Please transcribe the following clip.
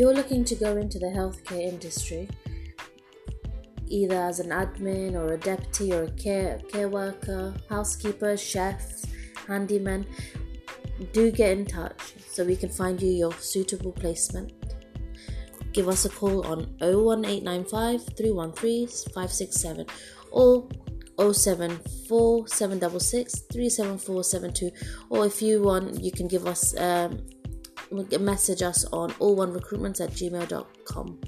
you're looking to go into the healthcare industry, either as an admin or a deputy or a care care worker, housekeeper, chef, handyman, do get in touch so we can find you your suitable placement. Give us a call on 01895 313 567 or 074 766 37472 or if you want you can give us um, message us on all one recruitments at gmail.com